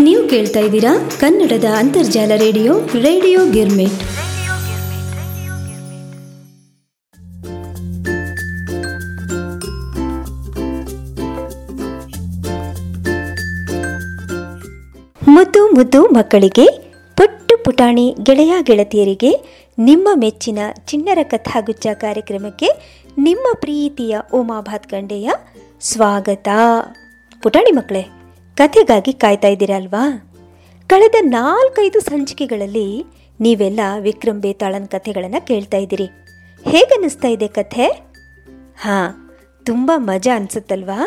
ನೀವು ಕೇಳ್ತಾ ಇದ್ದೀರಾ ಕನ್ನಡದ ಅಂತರ್ಜಾಲ ರೇಡಿಯೋ ರೇಡಿಯೋ ಗಿರ್ಮಿಟ್. ಮುದ್ದು ಮುದ್ದು ಮಕ್ಕಳಿಗೆ ಪುಟ್ಟು ಪುಟಾಣಿ ಗೆಳೆಯ ಗೆಳತಿಯರಿಗೆ ನಿಮ್ಮ ಮೆಚ್ಚಿನ ಚಿಣ್ಣರ ಕಥಾಗುಚ್ಚ ಕಾರ್ಯಕ್ರಮಕ್ಕೆ ನಿಮ್ಮ ಪ್ರೀತಿಯ ಉಮಾ ಭಾತ್ಕಂಡೆಯ ಸ್ವಾಗತ. ಪುಟಾಣಿ ಮಕ್ಕಳೇ ಕಥೆಗಾಗಿ ಕಾಯ್ತಾ ಇದ್ದೀರಲ್ವಾ? ಕಳೆದ ನಾಲ್ಕೈದು ಸಂಚಿಕೆಗಳಲ್ಲಿ ನೀವೆಲ್ಲ ವಿಕ್ರಮ್ ಬೇತಾಳನ್ ಕಥೆಗಳನ್ನು ಕೇಳ್ತಾ ಇದ್ದೀರಿ. ಹೇಗನ್ನಿಸ್ತಾ ಇದೆ ಕಥೆ? ಹಾಂ, ತುಂಬ ಮಜಾ ಅನ್ಸುತ್ತಲ್ವಾ?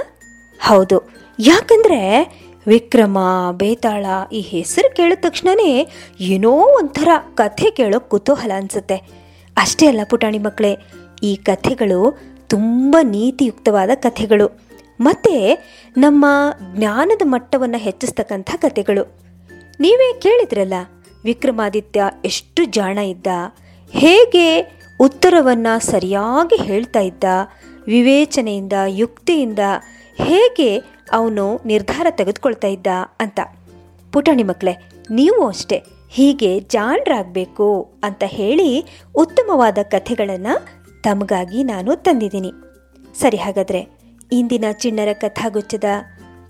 ಹೌದು, ಯಾಕಂದ್ರೆ ವಿಕ್ರಮ ಬೇತಾಳ ಈ ಹೆಸರು ಕೇಳಿದ ತಕ್ಷಣನೇ ಏನೋ ಒಂಥರ ಕಥೆ ಕೇಳೋ ಕುತೂಹಲ ಅನ್ಸುತ್ತೆ. ಅಷ್ಟೇ ಅಲ್ಲ ಪುಟಾಣಿ ಮಕ್ಕಳೇ, ಈ ಕಥೆಗಳು ತುಂಬ ನೀತಿಯುಕ್ತವಾದ ಕಥೆಗಳು. ಮತ್ತು ನಮ್ಮ ಜ್ಞಾನದ ಮಟ್ಟವನ್ನು ಹೆಚ್ಚಿಸ್ತಕ್ಕಂಥ ಕಥೆಗಳು. ನೀವೇ ಕೇಳಿದ್ರಲ್ಲ, ವಿಕ್ರಮಾದಿತ್ಯ ಎಷ್ಟು ಜಾಣ ಇದ್ದ, ಹೇಗೆ ಉತ್ತರವನ್ನು ಸರಿಯಾಗಿ ಹೇಳ್ತಾ ಇದ್ದ, ವಿವೇಚನೆಯಿಂದ, ಯುಕ್ತಿಯಿಂದ ಹೇಗೆ ಅವನು ನಿರ್ಧಾರ ತೆಗೆದುಕೊಳ್ತಾ ಇದ್ದ ಅಂತ. ಪುಟಾಣಿ ಮಕ್ಕಳೇ ನೀವು ಅಷ್ಟೇ, ಹೀಗೆ ಜಾಣರಾಗಬೇಕು ಅಂತ ಹೇಳಿ ಉತ್ತಮವಾದ ಕಥೆಗಳನ್ನು ತಮಗಾಗಿ ನಾನು ತಂದಿದ್ದೀನಿ. ಸರಿ ಹಾಗಾದರೆ ಇಂದಿನ ಚಿಣ್ಣರ ಕಥಾಗುಚ್ಚದ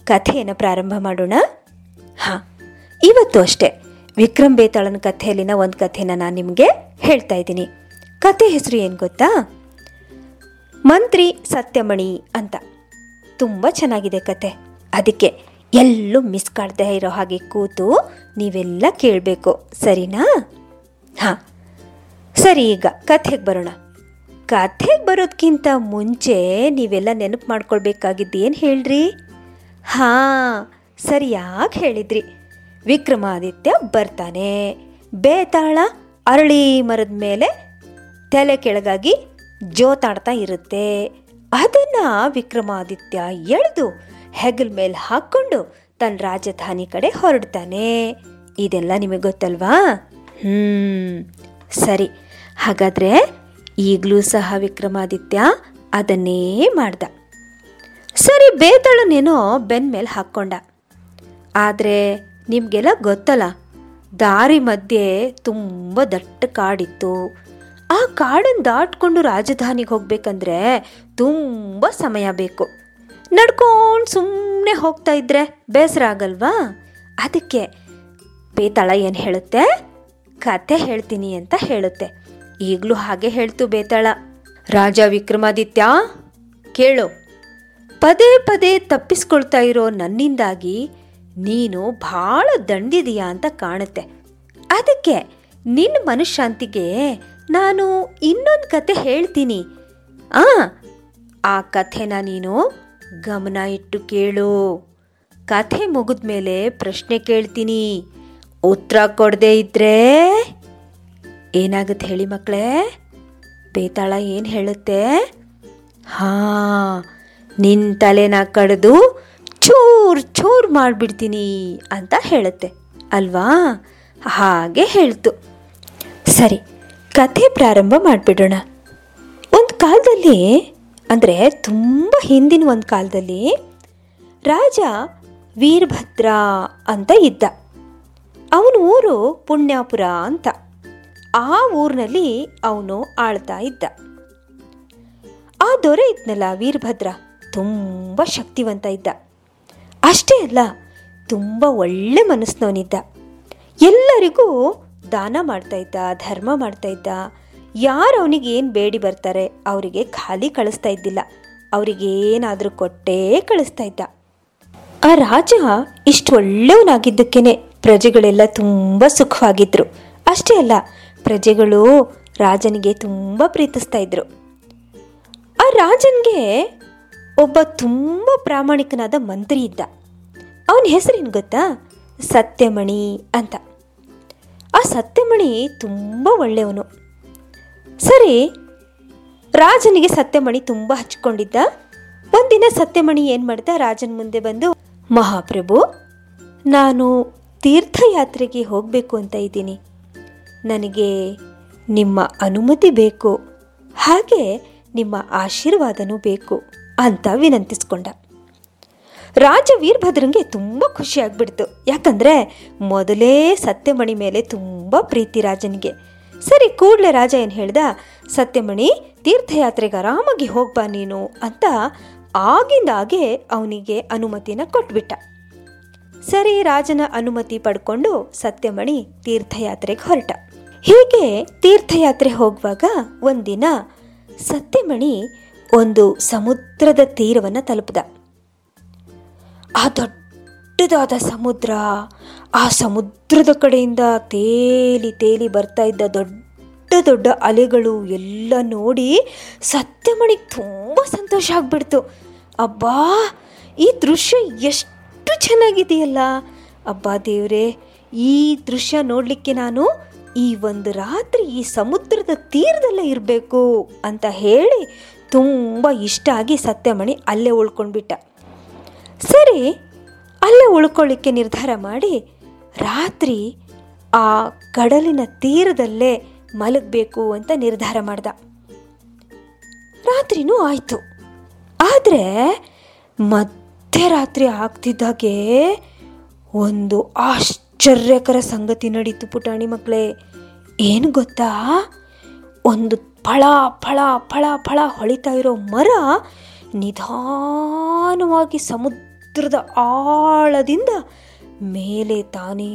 ಕಥೆಯನ್ನು ಪ್ರಾರಂಭ ಮಾಡೋಣ? ಹಾಂ, ಇವತ್ತು ಅಷ್ಟೇ. ವಿಕ್ರಮ್ ಬೇತಾಳನ ಕಥೆಯಲ್ಲಿನ ಒಂದು ಕಥೆನ ನಾನು ನಿಮಗೆ ಹೇಳ್ತಾ ಇದ್ದೀನಿ. ಕಥೆ ಹೆಸರು ಏನು ಗೊತ್ತಾ? ಮಂತ್ರಿ ಸತ್ಯಮಣಿ ಅಂತ. ತುಂಬ ಚೆನ್ನಾಗಿದೆ ಕತೆ ಅದಕ್ಕೆ ಎಲ್ಲೂ ಮಿಸ್ ಕಾಡ್ದೇ ಇರೋ ಹಾಗೆ ಕೂತು ನೀವೆಲ್ಲ ಕೇಳಬೇಕು, ಸರಿನಾ? ಹಾಂ, ಸರಿ ಈಗ ಕಥೆಗೆ ಬರೋಣ. ಕಥೆಗೆ ಬರೋದಕ್ಕಿಂತ ಮುಂಚೆ ನೀವೆಲ್ಲ ನೆನಪು ಮಾಡ್ಕೊಳ್ಬೇಕಾಗಿದ್ದು ಏನು ಹೇಳ್ರಿ? ಹಾಂ, ಸರಿಯಾಗಿ ಹೇಳಿದ್ರಿ. ವಿಕ್ರಮಾದಿತ್ಯ ಬರ್ತಾನೆ. ಬೇತಾಳ ಅರಳಿ ಮರದ ಮೇಲೆ ತಲೆ ಕೆಳಗಾಗಿ ಜೋತಾಡ್ತಾ ಇರುತ್ತೆ. ಅದನ್ನ ವಿಕ್ರಮಾದಿತ್ಯ ಎಳೆದು ಹೆಗಲ್ ಮೇಲೆ ಹಾಕ್ಕೊಂಡು ತನ್ನ ರಾಜಧಾನಿ ಕಡೆ ಹೊರಡ್ತಾನೆ. ಇದೆಲ್ಲ ನಿಮಗೆ ಗೊತ್ತಲ್ವಾ? ಹ್ಮ್, ಸರಿ. ಹಾಗಾದ್ರೆ ಈಗಲೂ ಸಹ ವಿಕ್ರಮಾದಿತ್ಯ ಅದನ್ನೇ ಮಾಡ್ದ. ಸರಿ, ಬೇತಾಳನೇನೋ ಬೆನ್ ಮೇಲೆ ಹಾಕ್ಕೊಂಡ. ಆದರೆ ನಿಮಗೆಲ್ಲ ಗೊತ್ತಲ್ಲ, ದಾರಿ ಮಧ್ಯೆ ತುಂಬ ದಟ್ಟ ಕಾಡಿತ್ತು. ಆ ಕಾಡನ್ನು ದಾಟ್ಕೊಂಡು ರಾಜಧಾನಿಗೆ ಹೋಗ್ಬೇಕಂದ್ರೆ ತುಂಬ ಸಮಯ ಬೇಕು. ನಡ್ಕೊಂಡು ಸುಮ್ಮನೆ ಹೋಗ್ತಾ ಇದ್ರೆ ಬೇಸರ ಆಗಲ್ವಾ? ಅದಕ್ಕೆ ಬೇತಾಳ ಏನು ಹೇಳುತ್ತೆ? ಕತೆ ಹೇಳ್ತೀನಿ ಅಂತ ಹೇಳುತ್ತೆ. ಈಗಲೂ ಹಾಗೆ ಹೇಳ್ತು ಬೇತಾಳ. ರಾಜ ವಿಕ್ರಮಾದಿತ್ಯ, ಕೇಳು. ಪದೇ ಪದೇ ತಪ್ಪಿಸ್ಕೊಳ್ತಾ ಇರೋ ನನ್ನಿಂದಾಗಿ ನೀನು ಭಾಳ ದಂಡಿದೀಯಾ ಅಂತ ಕಾಣುತ್ತೆ. ಅದಕ್ಕೆ ನಿನ್ನ ಮನಃಶಾಂತಿಗೆ ನಾನು ಇನ್ನೊಂದು ಕತೆ ಹೇಳ್ತೀನಿ. ಆ ಆ ಕಥೆನ ನೀನು ಗಮನ ಇಟ್ಟು ಕೇಳು. ಕಥೆ ಮುಗಿದ್ಮೇಲೆ ಪ್ರಶ್ನೆ ಕೇಳ್ತೀನಿ. ಉತ್ತರ ಕೊಡದೇ ಇದ್ರೆ ಏನಾಗುತ್ತೆ ಹೇಳಿ ಮಕ್ಕಳೇ? ಬೇತಾಳ ಏನು ಹೇಳುತ್ತೆ? ಹಾ ನಿನ್ನ ತಲೆನ ಕಡಿದು ಚೂರ್ ಚೂರ್ ಮಾಡಿಬಿಡ್ತೀನಿ ಅಂತ ಹೇಳುತ್ತೆ. ಅಲ್ವಾ? ಹಾಗೆ ಹೇಳ್ತು. ಸರಿ, ಕಥೆ ಪ್ರಾರಂಭ ಮಾಡಿಬಿಡೋಣ. ಒಂದು ಕಾಲದಲ್ಲಿ, ಅಂದರೆ ತುಂಬ ಹಿಂದಿನ ಒಂದು ಕಾಲದಲ್ಲಿ, ರಾಜ ವೀರಭದ್ರ ಅಂತ ಇದ್ದ. ಅವನ ಊರು ಪುಣ್ಯಾಪುರ ಅಂತ. ಆ ಊರಿನಲ್ಲಿ ಅವನು ಆಳ್ತಾ ಇದ್ದ. ಆ ದೊರೆ ಇದ್ನಲ್ಲ ವೀರಭದ್ರ, ತುಂಬ ಶಕ್ತಿವಂತ ಇದ್ದ. ಅಷ್ಟೇ ಅಲ್ಲ, ತುಂಬ ಒಳ್ಳೆ ಮನಸ್ಸಿನವನಿದ್ದ. ಎಲ್ಲರಿಗೂ ದಾನ ಮಾಡ್ತಾ ಇದ್ದ, ಧರ್ಮ ಮಾಡ್ತಾ ಇದ್ದ. ಯಾರು ಅವನಿಗೆ ಏನು ಬೇಡಿ ಬರ್ತಾರೆ, ಅವರಿಗೆ ಖಾಲಿ ಕಳಿಸ್ತಾ ಇದ್ದಿಲ್ಲ. ಅವರಿಗೇನಾದರೂ ಕೊಟ್ಟೇ ಕಳಿಸ್ತಾ ಇದ್ದ. ಆ ರಾಜ ಇಷ್ಟು ಒಳ್ಳೆಯವನಾಗಿದ್ದಕ್ಕೇನೆ ಪ್ರಜೆಗಳೆಲ್ಲ ತುಂಬ ಸುಖವಾಗಿದ್ರು. ಅಷ್ಟೇ ಅಲ್ಲ ಪ್ರಜೆಗಳು ರಾಜನಿಗೆ ತುಂಬ ಪ್ರೀತಿಸ್ತಾ ಇದ್ರು. ಆ ರಾಜನಿಗೆ ಒಬ್ಬ ತುಂಬ ಪ್ರಾಮಾಣಿಕನಾದ ಮಂತ್ರಿ ಇದ್ದ. ಅವನ ಹೆಸರೇನು ಗೊತ್ತಾ? ಸತ್ಯಮಣಿ ಅಂತ. ಆ ಸತ್ಯಮಣಿ ತುಂಬ ಒಳ್ಳೆಯವನು. ಸರಿ, ರಾಜನಿಗೆ ಸತ್ಯಮಣಿ ತುಂಬ ಹಚ್ಕೊಂಡಿದ್ದ. ಒಂದಿನ ಸತ್ಯಮಣಿ ಏನು ಮಾಡ್ದ? ರಾಜನ ಮುಂದೆ ಬಂದು, ಮಹಾಪ್ರಭು, ನಾನು ತೀರ್ಥಯಾತ್ರೆಗೆ ಹೋಗಬೇಕು ಅಂತ ಇದ್ದೀನಿ. ನನಗೆ ನಿಮ್ಮ ಅನುಮತಿ ಬೇಕು. ಹಾಗೆ ನಿಮ್ಮ ಆಶೀರ್ವಾದನೂ ಬೇಕು ಅಂತ ವಿನಂತಿಸ್ಕೊಂಡ. ರಾಜ ವೀರಭದ್ರಂಗೆ ತುಂಬ ಖುಷಿಯಾಗ್ಬಿಡ್ತು. ಯಾಕಂದರೆ ಮೊದಲೇ ಸತ್ಯಮಣಿ ಮೇಲೆ ತುಂಬ ಪ್ರೀತಿ ರಾಜನಿಗೆ. ಸರಿ, ಕೂಡಲೇ ರಾಜ ಏನು ಹೇಳ್ದ, ಸತ್ಯಮಣಿ, ತೀರ್ಥಯಾತ್ರೆಗೆ ಆರಾಮಾಗಿ ಹೋಗ್ಬಾ ನೀನು ಅಂತ ಆಗಿಂದಾಗೆ ಅವನಿಗೆ ಅನುಮತಿನ ಕೊಟ್ಬಿಟ್ಟ. ಸರಿ, ರಾಜನ ಅನುಮತಿ ಪಡ್ಕೊಂಡು ಸತ್ಯಮಣಿ ತೀರ್ಥಯಾತ್ರೆಗೆ ಹೊರಟ. ಹೀಗೆ ತೀರ್ಥಯಾತ್ರೆ ಹೋಗುವಾಗ ಒಂದಿನ ಸತ್ಯಮಣಿ ಒಂದು ಸಮುದ್ರದ ತೀರವನ್ನು ತಲುಪಿದ. ಆ ದೊಡ್ಡದಾದ ಸಮುದ್ರ, ಆ ಸಮುದ್ರದ ಕಡೆಯಿಂದ ತೇಲಿ ತೇಲಿ ಬರ್ತಾ ಇದ್ದ ದೊಡ್ಡ ದೊಡ್ಡ ಅಲೆಗಳು ಎಲ್ಲ ನೋಡಿ ಸತ್ಯಮಣಿಗೆ ತುಂಬ ಸಂತೋಷ ಆಗ್ಬಿಡ್ತು. ಅಬ್ಬಾ, ಈ ದೃಶ್ಯ ಎಷ್ಟು ಚೆನ್ನಾಗಿದೆಯಲ್ಲ. ಅಬ್ಬಾ ದೇವ್ರೆ, ಈ ದೃಶ್ಯ ನೋಡಲಿಕ್ಕೆ ನಾನು ಈ ಒಂದು ರಾತ್ರಿ ಈ ಸಮುದ್ರದ ತೀರದಲ್ಲೇ ಇರಬೇಕು ಅಂತ ಹೇಳಿ ತುಂಬ ಇಷ್ಟ ಆಗಿ ಸತ್ಯಮಣಿ ಅಲ್ಲೇ ಉಳ್ಕೊಂಡ್ಬಿಟ್ಟ. ಸರಿ, ಅಲ್ಲೇ ಉಳ್ಕೊಳ್ಳಿಕ್ಕೆ ನಿರ್ಧಾರ ಮಾಡಿ ರಾತ್ರಿ ಆ ಕಡಲಿನ ತೀರದಲ್ಲೇ ಮಲಗಬೇಕು ಅಂತ ನಿರ್ಧಾರ ಮಾಡ್ದ. ರಾತ್ರಿನೂ ಆಯಿತು. ಆದರೆ ಮಧ್ಯರಾತ್ರಿ ಆಗ್ತಿದ್ದಾಗೆ ಒಂದು ಆಶ್ಚರ್ಯಕರ ಸಂಗತಿ ನಡೀತು ಪುಟಾಣಿ ಮಕ್ಕಳೇ ಏನು ಗೊತ್ತಾ? ಒಂದು ಫಳ ಫಳ ಫಳ ಫಳ ಹೊಳಿತಾ ಇರೋ ಮರ ನಿಧಾನವಾಗಿ ಸಮುದ್ರದ ಆಳದಿಂದ ಮೇಲೆ ತಾನೇ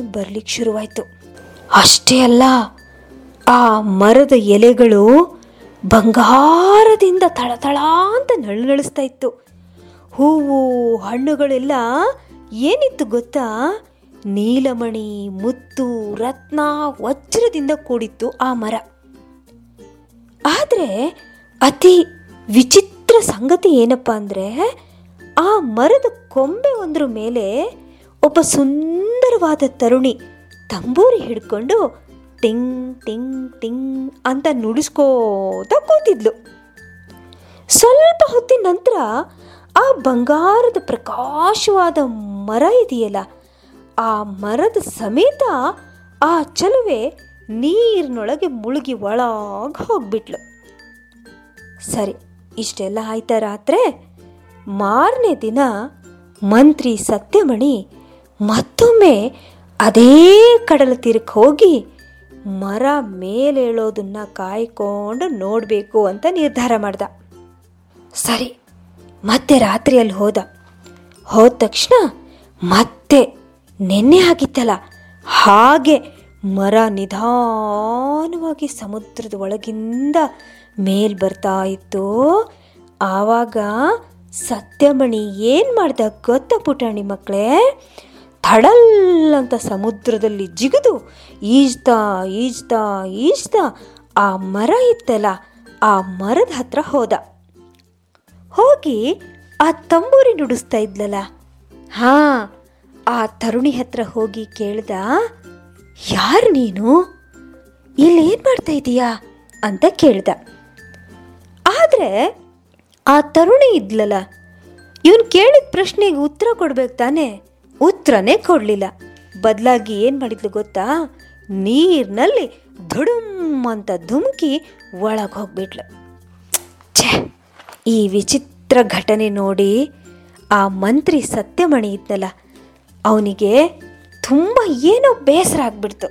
ಬರ್ಲಿಕ್ಕೆ ಶುರುವಾಯಿತು. ಅಷ್ಟೇ ಅಲ್ಲ, ಆ ಮರದ ಎಲೆಗಳು ಬಂಗಾರದಿಂದ ತಳತಳ ಅಂತ ನಳನಳಿಸ್ತಾ ಇತ್ತು. ಹೂವು, ಹಣ್ಣುಗಳೆಲ್ಲ ಏನಿತ್ತು ಗೊತ್ತಾ? ನೀಲಮಣಿ, ಮುತ್ತು, ರತ್ನ ವಜ್ರದಿಂದ ಕೂಡಿತ್ತು ಆ ಮರ. ಆದರೆ ಅತಿ ವಿಚಿತ್ರ ಸಂಗತಿ ಏನಪ್ಪ ಅಂದರೆ, ಆ ಮರದ ಕೊಂಬೆ ಒಂದ್ರ ಮೇಲೆ ಒಬ್ಬ ಸುಂದರವಾದ ತರುಣಿ ತಂಬೂರಿ ಹಿಡ್ಕೊಂಡು ಟಿಂಗ್ ಟಿಂಗ್ ಟಿಂಗ್ ಅಂತ ನುಡಿಸ್ಕೋತ ಕೂತಿದ್ಲು. ಸ್ವಲ್ಪ ಹೊತ್ತಿನ ನಂತರ ಆ ಬಂಗಾರದ ಪ್ರಕಾಶವಾದ ಮರ ಇದೆಯಲ್ಲ ಆ ಮರದ ಸಮೇತ ಆ ಚಲುವೆ ನೀರಿನೊಳಗೆ ಮುಳುಗಿ ಒಳಗೆ ಹೋಗ್ಬಿಟ್ಲು. ಸರಿ, ಇಷ್ಟೆಲ್ಲ ಆಯ್ತಾ ರಾತ್ರೆ? ಮಾರನೇ ದಿನ ಮಂತ್ರಿ ಸತ್ಯಮಣಿ ಮತ್ತೊಮ್ಮೆ ಅದೇ ಕಡಲ ತೀರಕ್ಕೆ ಹೋಗಿ ಮರ ಮೇಲೇಳೋದನ್ನ ಕಾಯ್ಕೊಂಡು ನೋಡಬೇಕು ಅಂತ ನಿರ್ಧಾರ ಮಾಡ್ದ. ಸರಿ, ಮತ್ತೆ ರಾತ್ರಿಯಲ್ಲಿ ಹೋದ. ಹೋದ ತಕ್ಷಣ ಮತ್ತೆ ನೆನ್ನೆ ಆಗಿತ್ತಲ್ಲ? ಹಾಗೆ ಮರ ನಿಧಾನವಾಗಿ ಸಮುದ್ರದ ಒಳಗಿಂದ ಮೇಲ್ ಬರ್ತಾ ಇತ್ತು. ಆವಾಗ ಸತ್ಯಮಣಿ ಏನು ಮಾಡ್ದ ಗೊತ್ತಾ ಪುಟಾಣಿ ಮಕ್ಕಳೇ ಥಡಲ್ ಅಂತ ಸಮುದ್ರದಲ್ಲಿ ಜಿಗಿದು ಈಜ್ತಾ ಈಜ್ತಾ ಈಜ್ತಾ ಆ ಮರ ಇತ್ತಲ್ಲ, ಆ ಮರದ ಹತ್ರ ಹೋದ. ಹೋಗಿ ಆ ತಂಬೂರಿ ನುಡಿಸ್ತಾ ಇದ್ಲಲ್ಲ? ಹಾ ಆ ತರುಣಿ ಹತ್ರ ಹೋಗಿ ಕೇಳ್ದ, ಯಾರು ನೀನು? ಇಲ್ಲಿ ಏನು ಮಾಡ್ತಾ ಇದೀಯಾ? ಅಂತ ಕೇಳ್ದ. ಆದರೆ ಆ ತರುಣಿ ಇದ್ಲಲ್ಲ, ಇವನು ಕೇಳಿದ ಪ್ರಶ್ನೆಗೆ ಉತ್ತರ ಕೊಡ್ಬೇಕು ತಾನೆ? ಉತ್ತರನೇ ಕೊಡಲಿಲ್ಲ. ಬದಲಾಗಿ ಏನು ಮಾಡಿದ್ಲು ಗೊತ್ತಾ? ನೀರಿನಲ್ಲಿ ಧುಡುಮ್ ಅಂತ ಧುಮುಕಿ ಒಳಗೆ ಹೋಗ್ಬಿಟ್ಲು. ಛೇ, ಈ ವಿಚಿತ್ರ ಘಟನೆ ನೋಡಿ ಆ ಮಂತ್ರಿ ಸತ್ಯಮಣಿ ಇದ್ನಲ್ಲ ಅವನಿಗೆ ತುಂಬ ಏನೋ ಬೇಸರ ಆಗ್ಬಿಡ್ತು.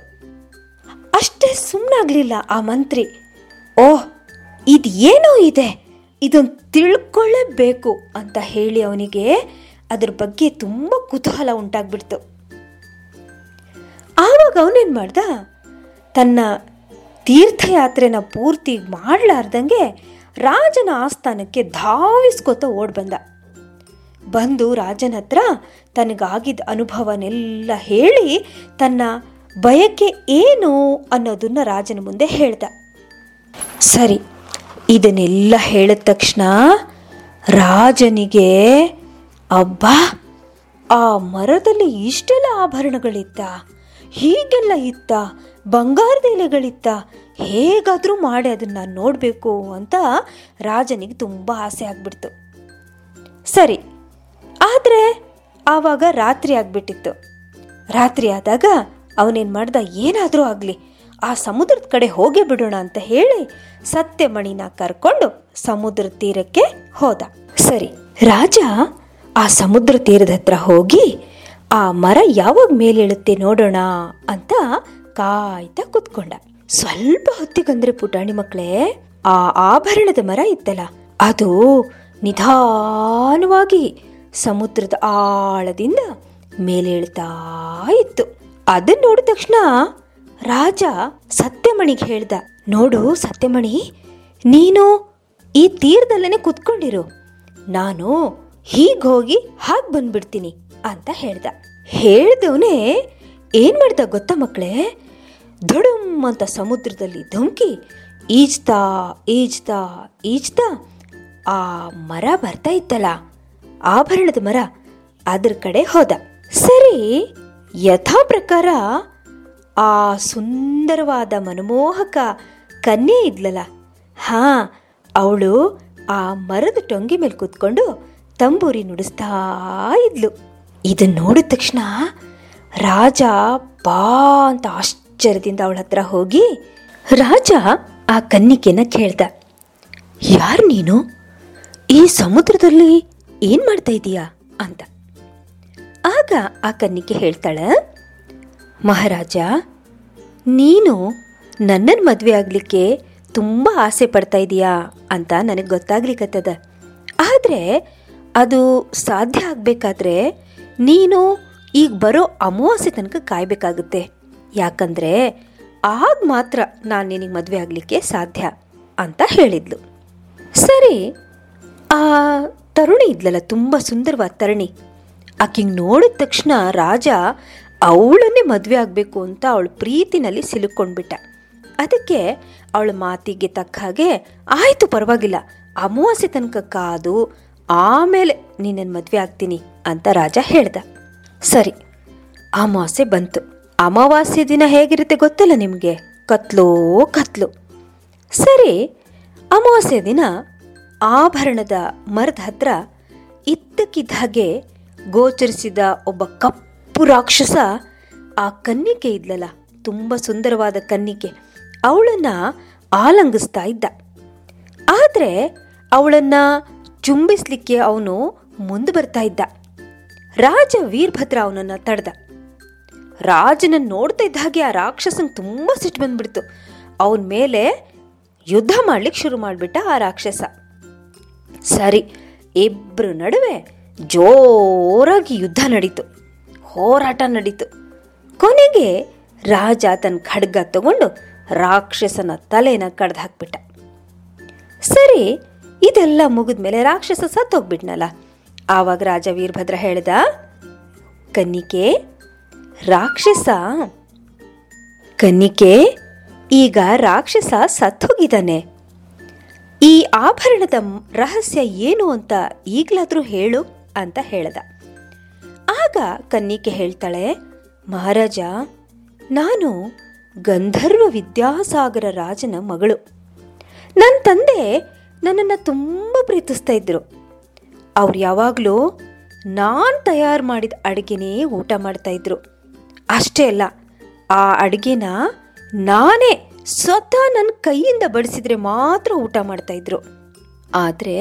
ಅಷ್ಟೇ ಸುಮ್ಮನಾಗ್ಲಿಲ್ಲ ಆ ಮಂತ್ರಿ. ಓಹ್ ಇದು ಏನೋ ಇದೆ? ಇದನ್ನು ತಿಳ್ಕೊಳ್ಳೇಬೇಕು ಅಂತ ಹೇಳಿ ಅವನಿಗೆ ಅದ್ರ ಬಗ್ಗೆ ತುಂಬ ಕುತೂಹಲ ಉಂಟಾಗ್ಬಿಡ್ತು. ಆವಾಗ ಅವನೇನು ಮಾಡ್ದ? ತನ್ನ ತೀರ್ಥಯಾತ್ರೆನ ಪೂರ್ತಿ ಮಾಡಲಾರ್ದಂಗೆ ರಾಜನ ಆಸ್ಥಾನಕ್ಕೆ ಧಾವಿಸ್ಕೊತ ಓಡ್ ಬಂದ ರಾಜನ ಹತ್ರ ತನಗಾಗಿದ್ದ ಅನುಭವನೆಲ್ಲ ಹೇಳಿ ತನ್ನ ಬಯಕೆ ಏನು ಅನ್ನೋದನ್ನ ರಾಜನ ಮುಂದೆ ಹೇಳ್ದ. ಸರಿ, ಇದನ್ನೆಲ್ಲ ಹೇಳಿದ ತಕ್ಷಣ ರಾಜನಿಗೆ, ಅಬ್ಬಾ, ಆ ಮರದಲ್ಲಿ ಇಷ್ಟೆಲ್ಲ ಆಭರಣಗಳಿತ್ತ? ಹೀಗೆಲ್ಲ ಇತ್ತ? ಬಂಗಾರದ ಎಲೆಗಳಿತ್ತ? ಹೇಗಾದರೂ ಮಾಡಿ ಅದನ್ನು ನೋಡಬೇಕು ಅಂತ ರಾಜನಿಗೆ ತುಂಬ ಆಸೆ ಆಗ್ಬಿಡ್ತು. ಸರಿ ಆದರೆ ಆವಾಗ ರಾತ್ರಿ ಆಗಿಬಿಟ್ಟಿತ್ತು. ರಾತ್ರಿ ಆದಾಗ ಅವನೇನು ಮಾಡ್ದ? ಏನಾದರೂ ಆಗಲಿ, ಆ ಸಮುದ್ರದ ಕಡೆ ಹೋಗೇ ಬಿಡೋಣ ಅಂತ ಹೇಳಿ ಸತ್ಯಮಣಿನ ಕರ್ಕೊಂಡು ಸಮುದ್ರ ತೀರಕ್ಕೆ ಹೋದ. ಸರಿ, ರಾಜ ಆ ಸಮುದ್ರ ತೀರದ ಹತ್ರ ಹೋಗಿ ಆ ಮರ ಯಾವಾಗ ಮೇಲೇಳುತ್ತೆ ನೋಡೋಣ ಅಂತ ಕಾಯ್ತಾ ಕುತ್ಕೊಂಡ. ಸ್ವಲ್ಪ ಹೊತ್ತಿಗಂದ್ರೆ ಪುಟಾಣಿ ಮಕ್ಕಳೇ ಆ ಆಭರಣದ ಮರ ಇತ್ತಲ್ಲ, ಅದು ನಿಧಾನವಾಗಿ ಸಮುದ್ರದ ಆಳದಿಂದ ಮೇಲೇಳ್ತಾ ಇತ್ತು. ಅದನ್ನ ನೋಡಿದ ತಕ್ಷಣ ರಾಜ ಸತ್ಯಮಣಿಗೆ ಹೇಳ್ದ, ನೋಡು ಸತ್ಯಮಣಿ, ನೀನು ಈ ತೀರದಲ್ಲೇನೆ ಕುತ್ಕೊಂಡಿರು. ನಾನು ಹೀಗೆ ಹೋಗಿ ಹಾಗೆ ಬಂದ್ಬಿಡ್ತೀನಿ, ಅಂತ ಹೇಳ್ದ. ಹೇಳ್ದವನೇ ಏನ್ ಮಾಡ್ದ ಗೊತ್ತಾ ಮಕ್ಕಳೇ? ಧುಡುಮ್ ಅಂತ ಸಮುದ್ರದಲ್ಲಿ ಧುಮುಕಿ ಈಜ್ತಾ ಈಜ್ತಾ ಈಜ್ತಾ ಆ ಮರ ಬರ್ತಾ ಇತ್ತಲ್ಲ. ಆಭರಣದ ಮರ ಅದರ ಕಡೆ ಹೋದ. ಸರಿ ಯಥಾ ಪ್ರಕಾರ ಆ ಸುಂದರವಾದ ಮನಮೋಹಕ ಕನ್ಯೆ ಇದ್ಲಲ್ಲ ಹಾ, ಅವಳು ಆ ಮರದ ಟೊಂಗಿ ಮೇಲೆ ಕೂತ್ಕೊಂಡು ತಂಬೂರಿ ನುಡಿಸ್ತಾ ಇದ್ಲು. ಇದನ್ನ ನೋಡಿದ ತಕ್ಷಣ ರಾಜ ಬಾ ಅಂತ ಆಶ್ಚರ್ಯದಿಂದ ಅವಳ ಹತ್ರ ಹೋಗಿ, ರಾಜ, ಆ ಕನ್ನಿಕೆನ ಕೇಳ್ದ. ಯಾರು ನೀನು? ಈ ಸಮುದ್ರದಲ್ಲಿ ಏನ್ ಮಾಡ್ತಾ ಇದೀಯಾ ಅಂತ. ಆಗ ಆ ಕನ್ನಿಕೆ ಹೇಳ್ತಾಳೆ, ಮಹಾರಾಜ, ನೀನು ನನ್ನನ್ನು ಮದುವೆ ಆಗಲಿಕ್ಕೆ ತುಂಬ ಆಸೆ ಪಡ್ತಾ ಇದೀಯಾ ಅಂತ ನನಗೆ ಗೊತ್ತಾಗ್ಲಿಕ್ಕತ್ತದ ಆದರೆ ಅದು ಸಾಧ್ಯ ಆಗಬೇಕಾದ್ರೆ ನೀನು ಈಗ ಬರೋ ಅಮಾವಾಸ್ಯೆ ತನಕ ಕಾಯಬೇಕಾಗುತ್ತೆ. ಯಾಕಂದ್ರೆ ಆಗ ಮಾತ್ರ ನಾನು ನಿನಗೆ ಮದುವೆ ಆಗಲಿಕ್ಕೆ ಸಾಧ್ಯ ಅಂತ ಹೇಳಿದ್ಲು. ಸರಿ, ಆ ತರುಣಿ ಇದ್ಲಲ್ಲ ತುಂಬ ಸುಂದರವಾದ ತರುಣಿ. ಆಕಿಂಗ್ ನೋಡಿದ ತಕ್ಷಣ ರಾಜ ಅವಳನ್ನೇ ಮದುವೆ ಆಗಬೇಕು ಅಂತ ಅವಳ ಪ್ರೀತಿನಲ್ಲಿ ಸಿಲುಕೊಂಡ್ಬಿಟ್ಟ. ಅದಕ್ಕೆ ಅವಳ ಮಾತಿಗೆ ತಕ್ಕ ಹಾಗೆ, ಆಯಿತು ಪರವಾಗಿಲ್ಲ, ಅಮಾವಾಸ್ಯೆ ತನಕ ಕಾದು, ಆಮೇಲೆ ನಿನ್ನನ್ನು ಮದುವೆ ಆಗ್ತೀನಿ ಅಂತ ರಾಜ ಹೇಳ್ದ. ಸರಿ, ಅಮಾವಾಸ್ಯೆ ಬಂತು. ಅಮಾವಾಸ್ಯೆ ದಿನ ಹೇಗಿರುತ್ತೆ ಗೊತ್ತಲ್ಲ ನಿಮಗೆ? ಕತ್ಲೋ ಕತ್ಲು. ಸರಿ, ಅಮಾವಾಸ್ಯೆ ದಿನ ಆಭರಣದ ಮರದ ಹತ್ರ ಇದ್ದಕ್ಕಿದ್ದ ಹಾಗೆ ಗೋಚರಿಸಿದ ಒಬ್ಬ ಕಪ್ಪು ರಾಕ್ಷಸ ಆ ಕನ್ನಿಕೆ ಇದ್ಲಲ್ಲ, ತುಂಬ ಸುಂದರವಾದ ಕನ್ನಿಕೆ. ಅವಳನ್ನ ಆಲಂಗಿಸ್ತಾ ಇದ್ದ. ಆದರೆ ಅವಳನ್ನ ಚುಂಬಿಸ್ಲಿಕ್ಕೆ ಅವನು ಮುಂದೆ ಬರ್ತಾ ಇದ್ದ. ರಾಜ ವೀರಭದ್ರ ಅವನನ್ನ ತಡೆದ. ರಾಜನ ನೋಡ್ತಾ ಇದ್ದ ಹಾಗೆ ಆ ರಾಕ್ಷಸನ್ ತುಂಬ ಸಿಟ್ಟು ಬಂದ್ಬಿಡ್ತು. ಅವನ ಮೇಲೆ ಯುದ್ಧ ಮಾಡ್ಲಿಕ್ಕೆ ಶುರು ಮಾಡಿಬಿಟ್ಟ ಆ ರಾಕ್ಷಸ. ಸರಿ ಇಬ್ಬರ ನಡುವೆ ಜೋರಾಗಿ ಯುದ್ಧ ನಡೀತು, ಹೋರಾಟ ನಡೀತು. ಕೊನೆಗೆ ರಾಜ ತನ್ನ ಖಡ್ಗ ತಗೊಂಡು ರಾಕ್ಷಸನ ತಲೆನ ಕಡ್ದು ಹಾಕ್ಬಿಟ್ಟ. ಸರಿ, ಇದೆಲ್ಲ ಮುಗಿದ್ಮೇಲೆ ರಾಕ್ಷಸ ಸತ್ತೋಗ್ಬಿಟ್ನಲ್ಲ, ಆವಾಗ ರಾಜ ವೀರಭದ್ರ ಹೇಳ್ದ, ಕನ್ನಿಕೆ, ರಾಕ್ಷಸ, ಕನ್ನಿಕೆ, ಈಗ ರಾಕ್ಷಸ ಸತ್ತೋಗಿದ್ದಾನೆ. ಈ ಆಭರಣದ ರಹಸ್ಯ ಏನು ಅಂತ ಈಗಲಾದರೂ ಹೇಳು ಅಂತ ಹೇಳ್ದ. ಆಗ ಕನ್ನಿಕೆ ಹೇಳ್ತಾಳೆ, ಮಹಾರಾಜ, ನಾನು ಗಂಧರ್ವ ವಿದ್ಯಾಸಾಗರ ರಾಜನ ಮಗಳು. ನನ್ನ ತಂದೆ ನನ್ನನ್ನು ತುಂಬ ಪ್ರೀತಿಸ್ತಾ ಇದ್ರು. ಅವ್ರು ಯಾವಾಗಲೂ ನಾನು ತಯಾರು ಮಾಡಿದ ಅಡುಗೆನೇ ಊಟ ಮಾಡ್ತಾಯಿದ್ರು ಅಷ್ಟೇ ಅಲ್ಲ, ಆ ಅಡುಗೆನ ನಾನೇ ಸ್ವತಃ ನನ್ನ ಕೈಯಿಂದ ಬಡಿಸಿದ್ರೆ ಮಾತ್ರ ಊಟ ಮಾಡ್ತಾ ಇದ್ರು. ಆದರೆ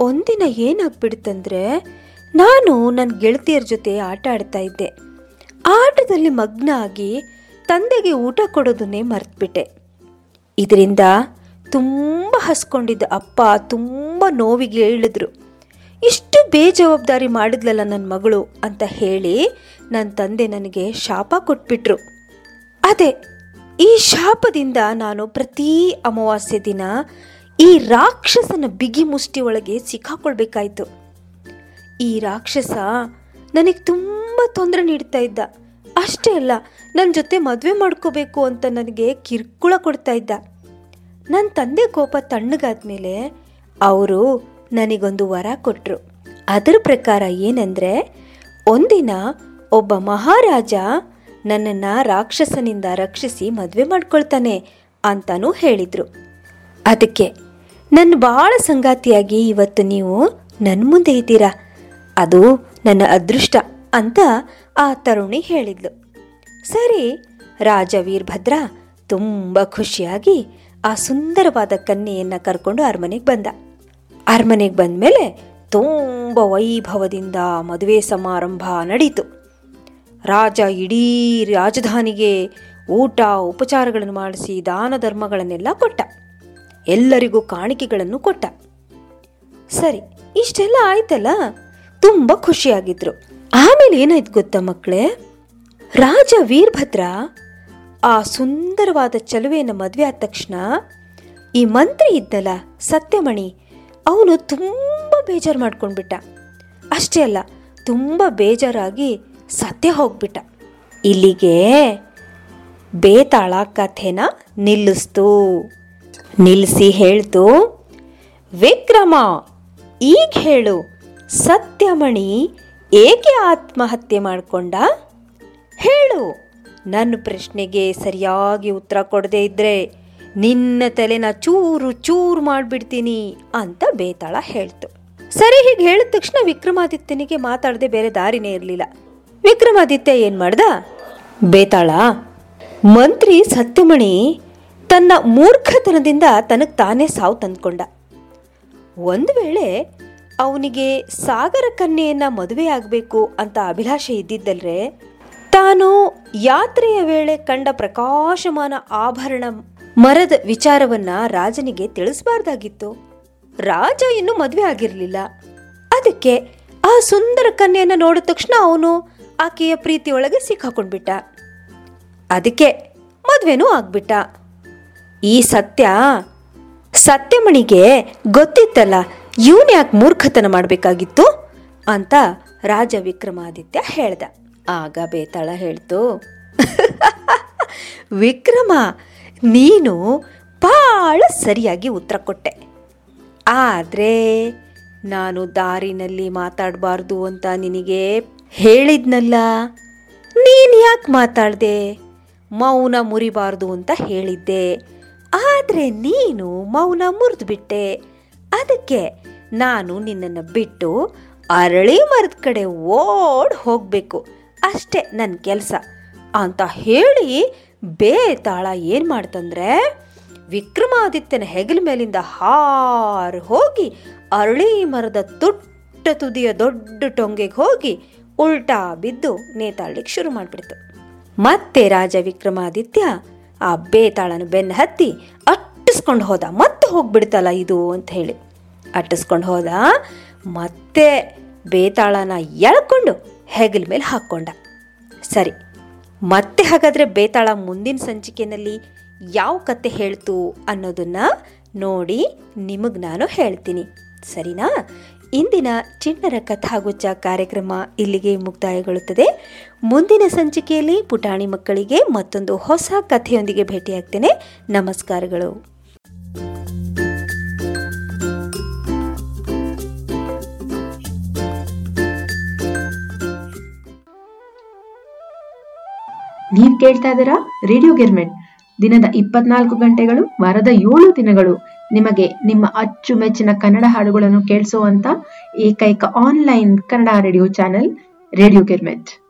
ಒಂದಿನ ಏನಾಗ್ಬಿಡ್ತಂದ್ರೆ ನಾನು ನನ್ನ ಗೆಳತಿಯರ ಜೊತೆ ಆಟ ಆಡ್ತಾ ಇದ್ದೆ. ಆಟದಲ್ಲಿ ಮಗ್ನ ಆಗಿ ತಂದೆಗೆ ಊಟ ಕೊಡೋದನ್ನೇ ಮರ್ತ್ಬಿಟ್ಟೆ. ಇದರಿಂದ ತುಂಬ ಹಸ್ಕೊಂಡಿದ್ದ ಅಪ್ಪ ತುಂಬ ನೋವಿಗೆ ಹೇಳಿದ್ರು ಇಷ್ಟು ಬೇಜವಾಬ್ದಾರಿ ಮಾಡಿದ್ಲಲ್ಲ ನನ್ನ ಮಗಳು ಅಂತ ಹೇಳಿ ನನ್ನ ತಂದೆ ನನಗೆ ಶಾಪ ಕೊಟ್ಬಿಟ್ರು. ಅದೇ ಈ ಶಾಪದಿಂದ ನಾನು ಪ್ರತಿ ಅಮಾವಾಸ್ಯೆ ದಿನ ಈ ರಾಕ್ಷಸನ ಬಿಗಿ ಮುಷ್ಟಿ ಒಳಗೆ ಸಿಕ್ಕಾಕೊಳ್ಬೇಕಾಯ್ತು. ಈ ರಾಕ್ಷಸ ನನಗೆ ತುಂಬ ತೊಂದರೆ ನೀಡ್ತಾ ಇದ್ದ. ಅಷ್ಟೇ ಅಲ್ಲ ನನ್ನ ಜೊತೆ ಮದುವೆ ಮಾಡ್ಕೋಬೇಕು ಅಂತ ನನಗೆ ಕಿರ್ಕುಳ ಕೊಡ್ತಾ ಇದ್ದ. ನನ್ನ ತಂದೆ ಕೋಪ ತಣ್ಣಗಾದ್ಮೇಲೆ ಅವರು ನನಗೊಂದು ವರ ಕೊಟ್ಟರು ಅದರ ಪ್ರಕಾರ ಏನಂದ್ರೆ, ಒಂದಿನ ಒಬ್ಬ ಮಹಾರಾಜ ನನ್ನನ್ನು ರಾಕ್ಷಸನಿಂದ ರಕ್ಷಿಸಿ ಮದುವೆ ಮಾಡ್ಕೊಳ್ತಾನೆ ಅಂತಾನೂ ಹೇಳಿದ್ರು. ಅದಕ್ಕೆ ನನ್ನ ಭಾಳ ಸಂಗಾತಿಯಾಗಿ ಇವತ್ತು ನೀವು ನನ್ನ ಮುಂದೆ ಇದ್ದೀರಾ? ಅದು ನನ್ನ ಅದೃಷ್ಟ ಅಂತ ಆ ತರುಣಿ ಹೇಳಿದ್ಲು. ಸರಿ ರಾಜ ವೀರಭದ್ರ ತುಂಬ ಖುಷಿಯಾಗಿ ಆ ಸುಂದರವಾದ ಕನ್ಯೆಯನ್ನು ಕರ್ಕೊಂಡು ಅರಮನೆಗೆ ಬಂದ. ಅರಮನೆಗೆ ಬಂದ ಮೇಲೆ ತುಂಬ ವೈಭವದಿಂದ ಮದುವೆ ಸಮಾರಂಭ ನಡೀತು. ರಾಜ ಇಡೀ ರಾಜಧಾನಿಗೆ ಊಟ, ಉಪಚಾರಗಳನ್ನು ಮಾಡಿಸಿ ದಾನ ಧರ್ಮಗಳನ್ನೆಲ್ಲ ಕೊಟ್ಟ. ಎಲ್ಲರಿಗೂ ಕಾಣಿಕೆಗಳನ್ನು ಕೊಟ್ಟ. ಸರಿ, ಇಷ್ಟೆಲ್ಲ ಆಯ್ತಲ್ಲ? ತುಂಬ ಖುಷಿಯಾಗಿದ್ರು. ಆಮೇಲೆ ಏನಾಯ್ತು ಗೊತ್ತಾ ಮಕ್ಕಳೇ? ರಾಜ ವೀರಭದ್ರ ಆ ಸುಂದರವಾದ ಚಲುವೆಯನ್ನು ಮದುವೆ ಆದ ತಕ್ಷಣ ಈ ಮಂತ್ರಿ ಇದ್ದಲ್ಲ ಸತ್ಯಮಣಿ, ಅವನು ತುಂಬ ಬೇಜಾರು ಮಾಡ್ಕೊಂಡ್ಬಿಟ್ಟ. ಅಷ್ಟೇ ಅಲ್ಲ, ತುಂಬ ಬೇಜಾರಾಗಿ ಸತ್ಯ ಹೋಗ್ಬಿಟ್ಟ. ಇಲ್ಲಿಗೆ ಬೇತಾಳ ಕಥೆನ ನಿಲ್ಲಿಸ್ತು. ನಿಲ್ಲಿಸಿ ಹೇಳ್ತು, ವಿಕ್ರಮ, ಈಗ ಹೇಳು, ಸತ್ಯಮಣಿ ಏಕೆ ಆತ್ಮಹತ್ಯೆ ಮಾಡಿಕೊಂಡ? ಹೇಳು ನನ್ನ ಪ್ರಶ್ನೆಗೆ ಸರಿಯಾಗಿ ಉತ್ತರ ಕೊಡದೇ ಇದ್ರೆ ನಿನ್ನ ತಲೆನ ಚೂರು ಚೂರು ಮಾಡಿಬಿಡ್ತೀನಿ ಅಂತ ಬೇತಾಳ ಹೇಳ್ತು. ಸರಿ, ಹೀಗೆ ಹೇಳಿದ ತಕ್ಷಣ ವಿಕ್ರಮಾದಿತ್ಯನಿಗೆ ಮಾತಾಡದೆ ಬೇರೆ ದಾರಿನೇ ಇರಲಿಲ್ಲ. ವಿಕ್ರಮಾದಿತ್ಯ ಏನು ಮಾಡ್ದ? ಬೇತಾಳ, ಮಂತ್ರಿ ಸತ್ಯಮಣಿ ತನ್ನ ಮೂರ್ಖತನದಿಂದ ತನಗೆ ತಾನೇ ಸಾವು ತಂದ್ಕೊಂಡ. ಒಂದು ವೇಳೆ ಅವನಿಗೆ ಸಾಗರ ಕನ್ಯೆಯನ್ನ ಮದುವೆ ಆಗಬೇಕು ಅಂತ ಅಭಿಲಾಷೆ ಇದ್ದಿದ್ದಲ್ರೆ, ತಾನು ಯಾತ್ರೆಯ ವೇಳೆ ಕಂಡ ಪ್ರಕಾಶಮಾನ ಆಭರಣ ಮರದ ವಿಚಾರವನ್ನ ರಾಜನಿಗೆ ತಿಳಿಸಬಾರ್ದಾಗಿತ್ತು. ರಾಜ ಇನ್ನೂ ಮದುವೆ ಆಗಿರಲಿಲ್ಲ. ಅದಕ್ಕೆ ಆ ಸುಂದರ ಕನ್ಯೆಯನ್ನ ನೋಡಿದ ತಕ್ಷಣ ಅವನು ಆಕೆಯ ಪ್ರೀತಿಯೊಳಗೆ ಸಿಕ್ಕಾಕೊಂಡ್ಬಿಟ್ಟ. ಅದಕ್ಕೆ ಮದ್ವೆನೂ ಆಗ್ಬಿಟ್ಟ. ಈ ಸತ್ಯ ಸತ್ಯಮಣಿಗೆ ಗೊತ್ತಿತ್ತಲ್ಲ, ಇವನ್ ಯಾಕೆ ಮೂರ್ಖತನ ಮಾಡಬೇಕಾಗಿತ್ತು ಅಂತ ರಾಜ ವಿಕ್ರಮಾದಿತ್ಯ ಹೇಳ್ದ. ಆಗ ಬೇತಾಳ ಹೇಳ್ತು, ವಿಕ್ರಮ, ನೀನು ಭಾಳ ಸರಿಯಾಗಿ ಉತ್ತರ ಕೊಟ್ಟೆ. ಆದರೆ ನಾನು ದಾರಿನಲ್ಲಿ ಮಾತಾಡಬಾರ್ದು ಅಂತ ನಿನಗೆ ಹೇಳಿದ್ನಲ್ಲ? ನೀನು ಯಾಕೆ ಮಾತಾಡ್ದೆ? ಮೌನ ಮುರಿಬಾರ್ದು ಅಂತ ಹೇಳಿದ್ದೆ. ಆದರೆ ನೀನು ಮೌನ ಮುರಿದ್ಬಿಟ್ಟೆ. ಅದಕ್ಕೆ ನಾನು ನಿನ್ನನ್ನು ಬಿಟ್ಟು ಅರಳಿ ಮರದ ಕಡೆ ಓಡ್ ಹೋಗಬೇಕು. ಅಷ್ಟೇ ನನ್ನ ಕೆಲಸ. ಅಂತ ಹೇಳಿ ಬೇತಾಳ ಏನು ಮಾಡ್ತಂದ್ರೆ, ವಿಕ್ರಮಾದಿತ್ಯನ ಹೆಗಲ ಮೇಲಿಂದ ಹಾರು ಹೋಗಿ ಅರಳಿ ಮರದ ತುಟ್ಟ ತುದಿಯ ದೊಡ್ಡ ಟೊಂಗೆಗೆ ಹೋಗಿ ಉಲ್ಟಾ ಬಿದ್ದು ನೇತಾಡ್ಲಿಕ್ಕೆ ಶುರು ಮಾಡಿಬಿಡ್ತು. ಮತ್ತೆ ರಾಜ ವಿಕ್ರಮಾದಿತ್ಯ ಆ ಬೇತಾಳನ ಬೆನ್ನ ಹತ್ತಿ ಅಟ್ಟಿಸ್ಕೊಂಡು ಹೋದ. ಮತ್ತೆ ಹೋಗ್ಬಿಡ್ತಲ್ಲ ಇದು ಅಂತ ಹೇಳಿ. ಅಟ್ಟಿಸ್ಕೊಂಡು ಹೋದ. ಮತ್ತೆ ಬೇತಾಳನ ಎಳ್ಕೊಂಡು ಹೆಗಲ ಮೇಲೆ ಹಾಕ್ಕೊಂಡ. ಸರಿ, ಮತ್ತೆ ಹಾಗಾದ್ರೆ ಬೇತಾಳ ಮುಂದಿನ ಸಂಚಿಕೆಯಲ್ಲಿ ಯಾವ ಕತೆ ಹೇಳ್ತು ಅನ್ನೋದನ್ನ ನೋಡಿ ನಿಮಗೆ ನಾನು ಹೇಳ್ತೀನಿ. ಸರಿನಾ? ಇಂದಿನ ಚಿಣ್ಣರ ಕಥಾಗುಚ್ಚ ಕಾರ್ಯಕ್ರಮ ಇಲ್ಲಿಗೆ ಮುಕ್ತಾಯಗೊಳ್ಳುತ್ತದೆ. ಮುಂದಿನ ಸಂಚಿಕೆಯಲ್ಲಿ ಪುಟಾಣಿ ಮಕ್ಕಳಿಗೆ ಮತ್ತೊಂದು ಹೊಸ ಕಥೆಯೊಂದಿಗೆ ಭೇಟಿಯಾಗ್ತೇನೆ. ನಮಸ್ಕಾರಗಳು. ನೀವು ಕೇಳ್ತಾ ಇದ್ದೀರಾ ರೇಡಿಯೋ ಗಿರ್ಮೆಟ್. ದಿನದ ಇಪ್ಪತ್ನಾಲ್ಕು ಗಂಟೆಗಳು, ವಾರದ ಏಳು ದಿನಗಳು. ನಿಮಗೆ ನಿಮ್ಮ ಅಚ್ಚುಮೆಚ್ಚಿನ ಕನ್ನಡ ಹಾಡುಗಳನ್ನು ಕೇಳಿಸುವಂತ ಏಕೈಕ online Kannada radio channel radio Girmit.